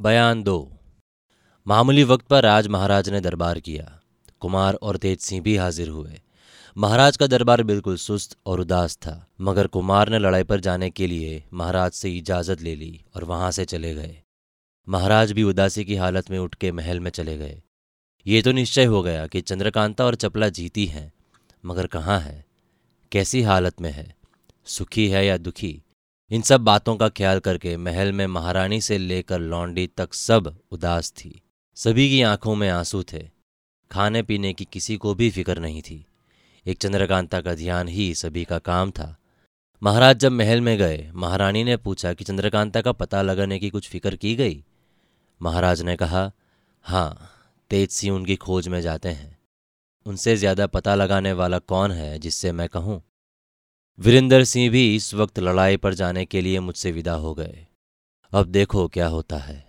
बयान दो। मामूली वक्त पर राज महाराज ने दरबार किया। कुमार और तेज सिंह भी हाजिर हुए। महाराज का दरबार बिल्कुल सुस्त और उदास था, मगर कुमार ने लड़ाई पर जाने के लिए महाराज से इजाज़त ले ली और वहाँ से चले गए। महाराज भी उदासी की हालत में उठ के महल में चले गए। ये तो निश्चय हो गया कि चंद्रकांता और चपला जीती हैं, मगर कहाँ है? कैसी हालत में है? सुखी है या दुखी? इन सब बातों का ख्याल करके महल में महारानी से लेकर लौंडी तक सब उदास थी। सभी की आँखों में आँसू थे। खाने पीने की किसी को भी फ़िक्र नहीं थी। एक चंद्रकांता का ध्यान ही सभी का काम था। महाराज जब महल में गए, महारानी ने पूछा कि चंद्रकांता का पता लगाने की कुछ फ़िक्र की गई? महाराज ने कहा हाँ तेज सी उनकी खोज में जाते हैं। उनसे ज़्यादा पता लगाने वाला कौन है जिससे मैं कहूँ? वीरेंद्र सिंह भी इस वक्त लड़ाई पर जाने के लिए मुझसे विदा हो गए। अब देखो क्या होता है।